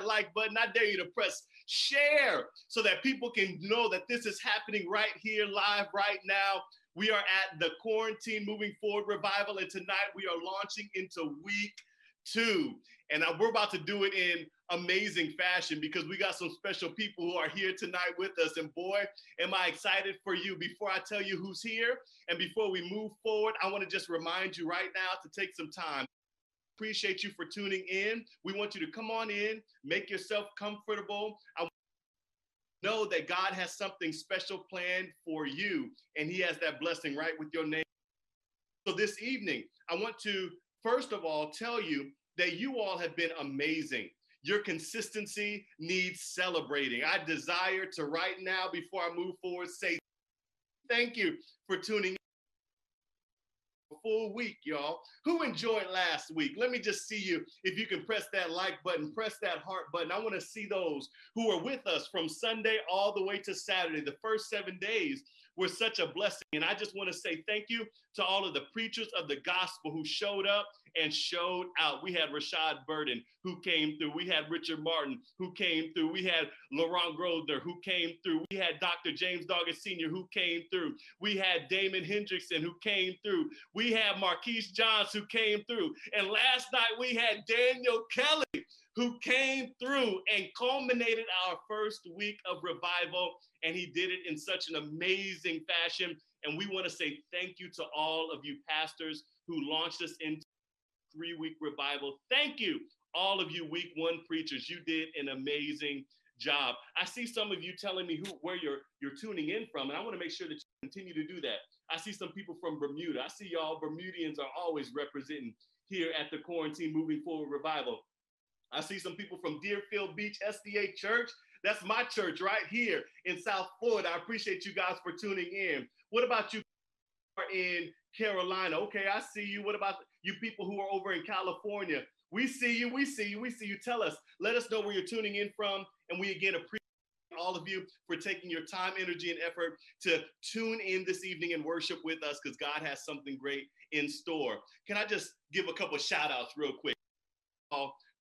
that like button. I dare you to press share so that people can know that this is happening right here, live, right now. We are at the Quarantine Moving Forward Revival, and tonight we are launching into week two. And uh, we're about to do it in amazing fashion because we got some special people who are here tonight with us. And boy, am I excited for you. Before I tell you who's here and before we move forward, I want to just remind you right now to take some time. Appreciate you for tuning in. We want you to come on in, make yourself comfortable. I know that God has something special planned for you, and He has that blessing right with your name. So this evening, I want to first of all tell you that you all have been amazing. Your consistency needs celebrating. I desire to right now, before I move forward, say thank you for tuning in. Full week, y'all. Who enjoyed last week? Let me just see you. If you can press that like button, press that heart button. I want to see those who are with us from Sunday all the way to Saturday, the first seven days were such a blessing. And I just want to say thank you to all of the preachers of the gospel who showed up and showed out. We had Rashad Burden who came through. We had Richard Martin who came through. We had Laurent Grosvenor who came through. We had Dr. James Doggett Sr. who came through. We had Damon Hendrickson who came through. We had Marquise Johns who came through. And last night we had Daniel Kelly who came through and culminated our first week of revival. And he did it in such an amazing fashion. And we want to say thank you to all of you pastors who launched us into three week revival. Thank you, all of you week one preachers. You did an amazing job. I see some of you telling me who where you're you're tuning in from, and I want to make sure that you continue to do that. I see some people from Bermuda. I see y'all Bermudians are always representing here at the Quarantine Moving Forward Revival. I see some people from Deerfield Beach SDA Church. That's my church right here in South Florida. I appreciate you guys for tuning in. What about you in Carolina? Okay, I see you. What about you people who are over in California? We see you. We see you. We see you. Tell us. Let us know where you're tuning in from. And we again appreciate all of you for taking your time, energy, and effort to tune in this evening and worship with us because God has something great in store. Can I just give a couple shout outs real quick?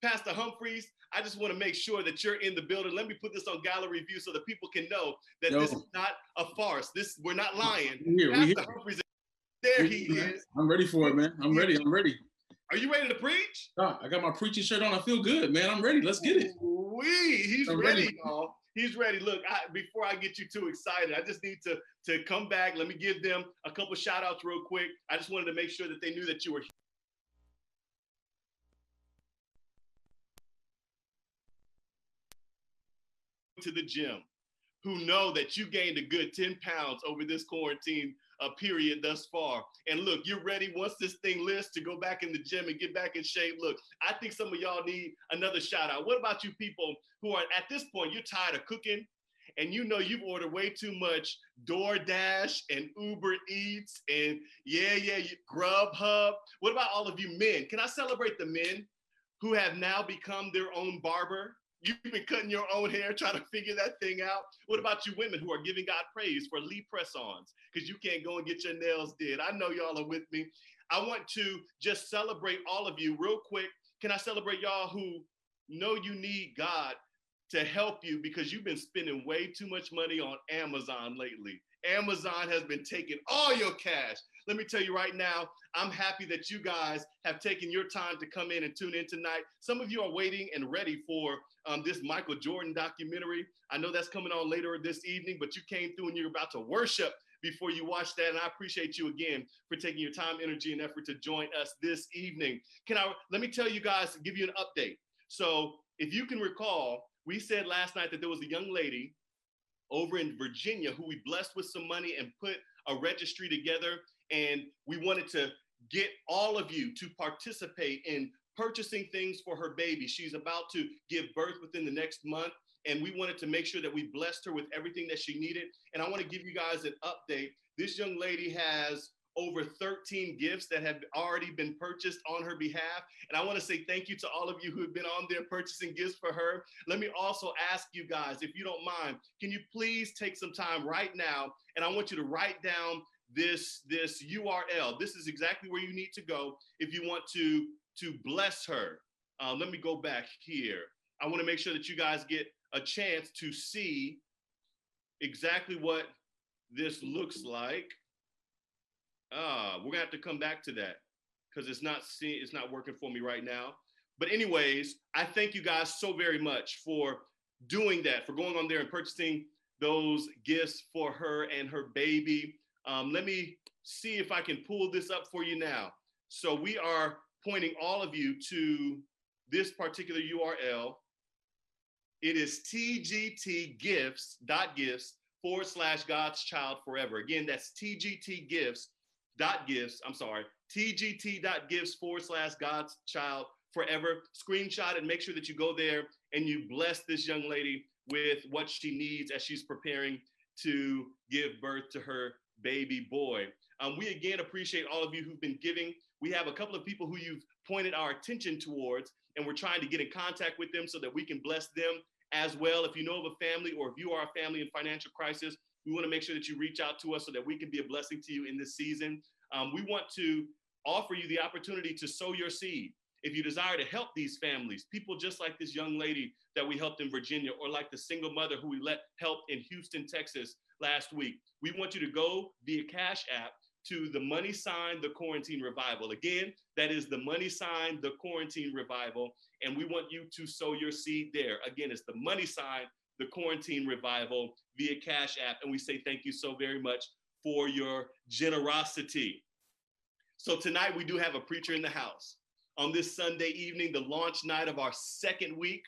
Pastor Humphreys, I just want to make sure that you're in the building. Let me put this on gallery view so that people can know that Yo. this is not a farce. This we're not lying. We're here, Pastor Humphreys, there he is. I'm ready for it, man. I'm ready. I'm ready. Are you ready to preach? I got my preaching shirt on. I feel good, man. I'm ready. Let's get it. We, he's I'm ready, ready, y'all. He's ready. Look, I, before I get you too excited, I just need to to come back. Let me give them a couple shout outs real quick. I just wanted to make sure that they knew that you were here. To the gym who know that you gained a good 10 pounds over this quarantine uh, period thus far. And look, you're ready once this thing lifts to go back in the gym and get back in shape. Look, I think some of y'all need another shout out. What about you people who are at this point, you're tired of cooking and you know you've ordered way too much DoorDash and Uber Eats and yeah, yeah, Grubhub. What about all of you men? Can I celebrate the men who have now become their own barber? You've been cutting your own hair, trying to figure that thing out. What about you women who are giving God praise for Lee press-ons because you can't go and get your nails did? I know y'all are with me. I want to just celebrate all of you real quick. Can I celebrate y'all who know you need God to help you because you've been spending way too much money on Amazon lately? Amazon has been taking all your cash. Let me tell you right now, I'm happy that you guys have taken your time to come in and tune in tonight. Some of you are waiting and ready for um, this Michael Jordan documentary. I know that's coming on later this evening, but you came through and you're about to worship before you watch that. And I appreciate you again for taking your time, energy, and effort to join us this evening. Can I let me tell you guys, give you an update. So if you can recall, we said last night that there was a young lady over in Virginia who we blessed with some money and put a registry together. And we wanted to get all of you to participate in purchasing things for her baby. She's about to give birth within the next month. And we wanted to make sure that we blessed her with everything that she needed. And I want to give you guys an update. This young lady has over 13 gifts that have already been purchased on her behalf. And I want to say thank you to all of you who have been on there purchasing gifts for her. Let me also ask you guys, if you don't mind, can you please take some time right now? And I want you to write down this, this URL. This is exactly where you need to go if you want to, to bless her. Uh, let me go back here. I want to make sure that you guys get a chance to see exactly what this looks like. Ah, we're gonna have to come back to that because it's not seeing it's not working for me right now. But anyways, I thank you guys so very much for doing that, for going on there and purchasing those gifts for her and her baby. Um, let me see if I can pull this up for you now. So we are pointing all of you to this particular URL. It is tgtgifts.gifts forward slash God's child forever. Again, that's tgtgifts.gifts. I'm sorry, tgt.gifts forward slash God's child forever. Screenshot and make sure that you go there and you bless this young lady with what she needs as she's preparing to give birth to her baby boy. Um, we again appreciate all of you who've been giving. We have a couple of people who you've pointed our attention towards, and we're trying to get in contact with them so that we can bless them as well. If you know of a family or if you are a family in financial crisis, we want to make sure that you reach out to us so that we can be a blessing to you in this season. Um, we want to offer you the opportunity to sow your seed. If you desire to help these families, people just like this young lady that we helped in Virginia, or like the single mother who we let help in Houston, Texas last week, we want you to go via Cash App to the money sign, the quarantine revival. Again, that is the money sign, the quarantine revival. And we want you to sow your seed there. Again, it's the money sign, the quarantine revival via Cash App. And we say thank you so very much for your generosity. So tonight we do have a preacher in the house. On this Sunday evening, the launch night of our second week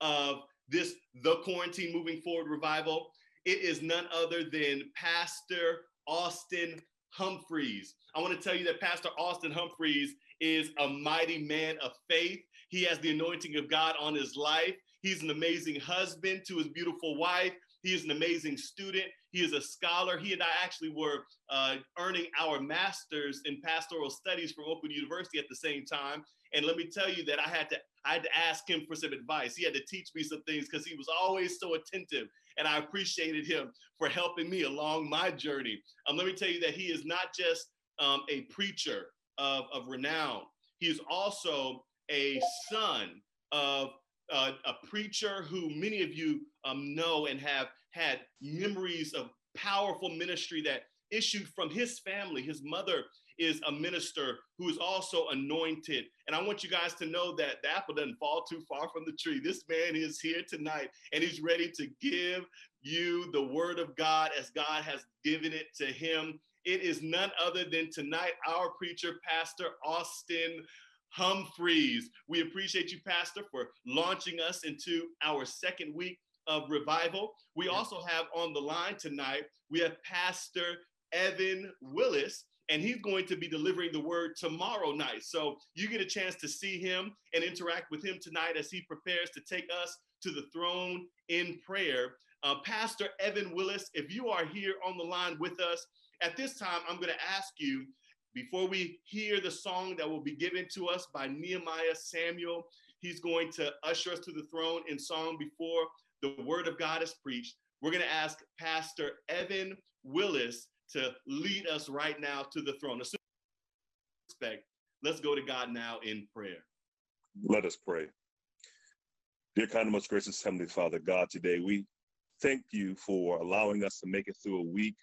of this The Quarantine Moving Forward revival, it is none other than Pastor Austin Humphreys. I want to tell you that Pastor Austin Humphreys is a mighty man of faith. He has the anointing of God on his life. He's an amazing husband to his beautiful wife. He is an amazing student. He is a scholar. He and I actually were uh, earning our master's in pastoral studies from Open University at the same time. And let me tell you that I had to I had to ask him for some advice. He had to teach me some things because he was always so attentive. And I appreciated him for helping me along my journey. Um, let me tell you that he is not just um, a preacher of, of renown, he is also a son of uh, a preacher who many of you um, know and have had memories of powerful ministry that issued from his family. His mother is a minister who is also anointed. And I want you guys to know that the apple doesn't fall too far from the tree. This man is here tonight and he's ready to give you the word of God as God has given it to him. It is none other than tonight, our preacher, Pastor Austin Humphreys. We appreciate you, Pastor, for launching us into our second week of revival. We also have on the line tonight, we have Pastor Evan Willis, and he's going to be delivering the word tomorrow night. So you get a chance to see him and interact with him tonight as he prepares to take us to the throne in prayer. Uh, Pastor Evan Willis, if you are here on the line with us, at this time, I'm going to ask you, before we hear the song that will be given to us by Nehemiah Samuel, he's going to usher us to the throne in song before the word of God is preached. We're going to ask Pastor Evan Willis to lead us right now to the throne. Respect. Let's go to God now in prayer. Let us pray. Dear kind and most gracious Heavenly Father, God, today we thank you for allowing us to make it through a week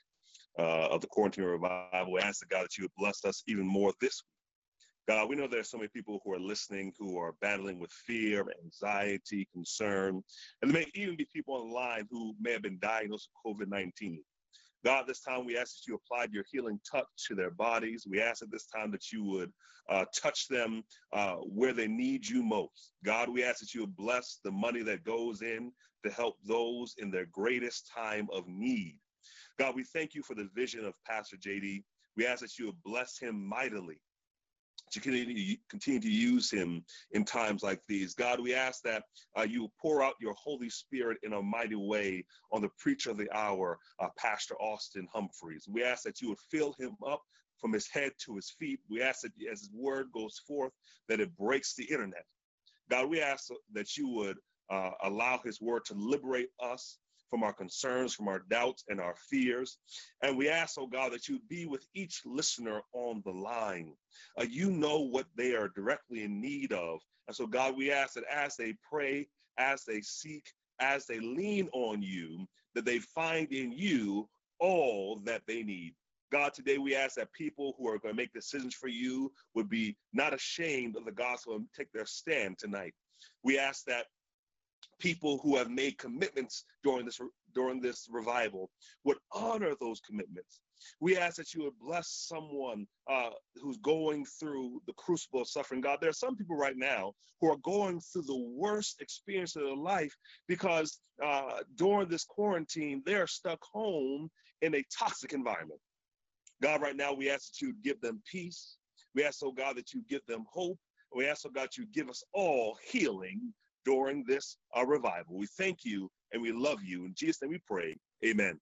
uh, of the quarantine revival. We ask that God that you would bless us even more this week. God, we know there are so many people who are listening who are battling with fear, anxiety, concern, and there may even be people online who may have been diagnosed with COVID 19. God, this time we ask that you applied your healing touch to their bodies. We ask at this time that you would uh, touch them uh, where they need you most. God, we ask that you would bless the money that goes in to help those in their greatest time of need. God, we thank you for the vision of Pastor JD. We ask that you would bless him mightily to continue to use him in times like these. God, we ask that uh, you pour out your Holy Spirit in a mighty way on the preacher of the hour, uh, Pastor Austin Humphreys. We ask that you would fill him up from his head to his feet. We ask that as his word goes forth, that it breaks the internet. God, we ask that you would uh, allow his word to liberate us from our concerns, from our doubts and our fears. And we ask, oh God, that you be with each listener on the line. Uh, you know what they are directly in need of. And so, God, we ask that as they pray, as they seek, as they lean on you, that they find in you all that they need. God, today we ask that people who are going to make decisions for you would be not ashamed of the gospel and take their stand tonight. We ask that people who have made commitments during this during this revival would honor those commitments. We ask that you would bless someone uh, who's going through the crucible of suffering. God, there are some people right now who are going through the worst experience of their life because uh, during this quarantine, they're stuck home in a toxic environment. God, right now, we ask that you give them peace. We ask, oh God, that you give them hope. We ask, oh God, you give us all healing during this uh, revival. We thank you and we love you. In Jesus' name we pray. Amen.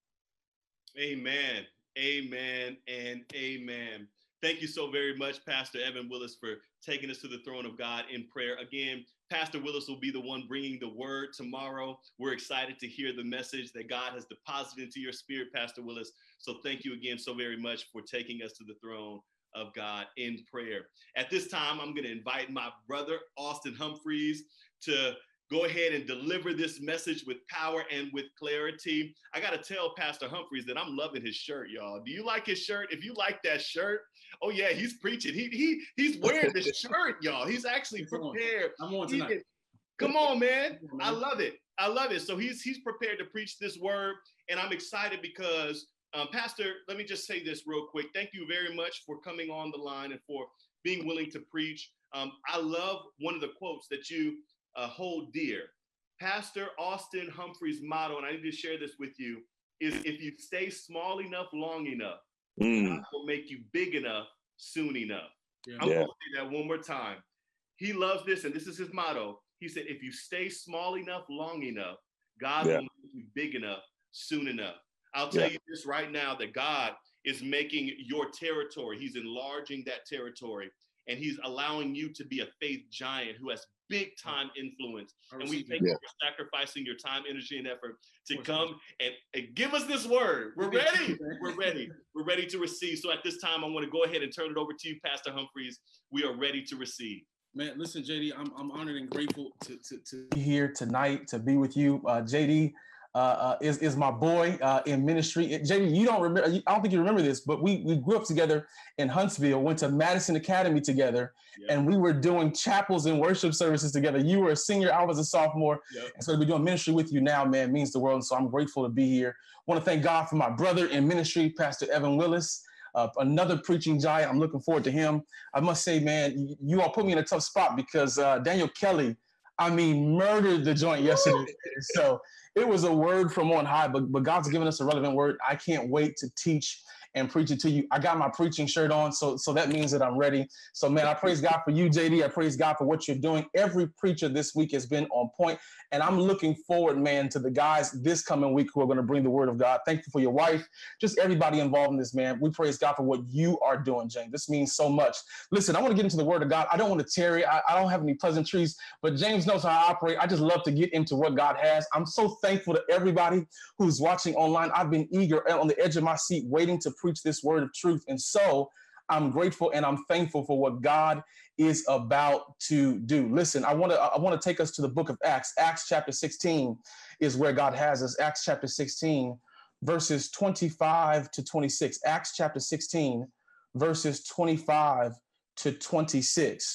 Amen. Amen and amen. Thank you so very much, Pastor Evan Willis, for taking us to the throne of God in prayer. Again, Pastor Willis will be the one bringing the word tomorrow. We're excited to hear the message that God has deposited into your spirit, Pastor Willis. So thank you again so very much for taking us to the throne of God in prayer. At this time, I'm going to invite my brother, Austin Humphreys, to go ahead and deliver this message with power and with clarity. I got to tell Pastor Humphreys that I'm loving his shirt, y'all. Do you like his shirt? If you like that shirt, oh yeah, he's preaching. He he he's wearing the shirt, y'all. He's actually prepared. I'm on tonight. Come on, man. I love it. I love it. So he's he's prepared to preach this word, and I'm excited because um, Pastor, let me just say this real quick. Thank you very much for coming on the line and for being willing to preach. Um, I love one of the quotes that you uh, hold dear. Pastor Austin Humphrey's motto, and I need to share this with you, is if you stay small enough long enough, mm. God will make you big enough soon enough. Yeah. I'm yeah. going to say that one more time. He loves this, and this is his motto. He said, if you stay small enough long enough, God yeah. will make you big enough soon enough. I'll tell you this right now that God is making your territory, He's enlarging that territory, and He's allowing you to be a faith giant who has big time influence. And we thank you for sacrificing your time, energy, and effort to come and, and, give us this word. We're ready. We're ready. We're ready to receive. So at this time, I want to go ahead and turn it over to you, Pastor Humphreys. We are ready to receive. Man, listen, JD, I'm, I'm honored and grateful to, to, to be here tonight, to be with you. Uh, JD, uh, uh, is is my boy uh, in ministry. Jamie? you don't remember? I don't think you remember this, but we we grew up together in Huntsville. Went to Madison Academy together, yeah. and we were doing chapels and worship services together. You were a senior, I was a sophomore, yep. and so to be doing ministry with you now, man, means the world. And so I'm grateful to be here. Want to thank God for my brother in ministry, Pastor Evan Willis. Uh, another preaching giant. I'm looking forward to him. I must say, man, you all put me in a tough spot because uh, Daniel Kelly, I mean, murdered the joint yesterday. so it was a word from on high, but, but God's given us a relevant word. I can't wait to teach and preach it to you. I got my preaching shirt on, so so that means that I'm ready. So man, I praise God for you, JD. I praise God for what you're doing. Every preacher this week has been on point, and I'm looking forward, man, to the guys this coming week who are going to bring the word of God. Thank you for your wife, just everybody involved in this, man. We praise God for what you are doing, James. This means so much. Listen, I want to get into the word of God. I don't want to tarry. I, I don't have any pleasantries, but James knows how I operate. I just love to get into what God has. I'm so thankful to everybody who's watching online. I've been eager on the edge of my seat, waiting to preach this word of truth. And so I'm grateful and I'm thankful for what God is about to do. Listen, I want to I want to take us to the book of Acts. Acts chapter 16 is where God has us. Acts chapter 16 verses 25 to 26. Acts chapter 16 verses 25 to 26.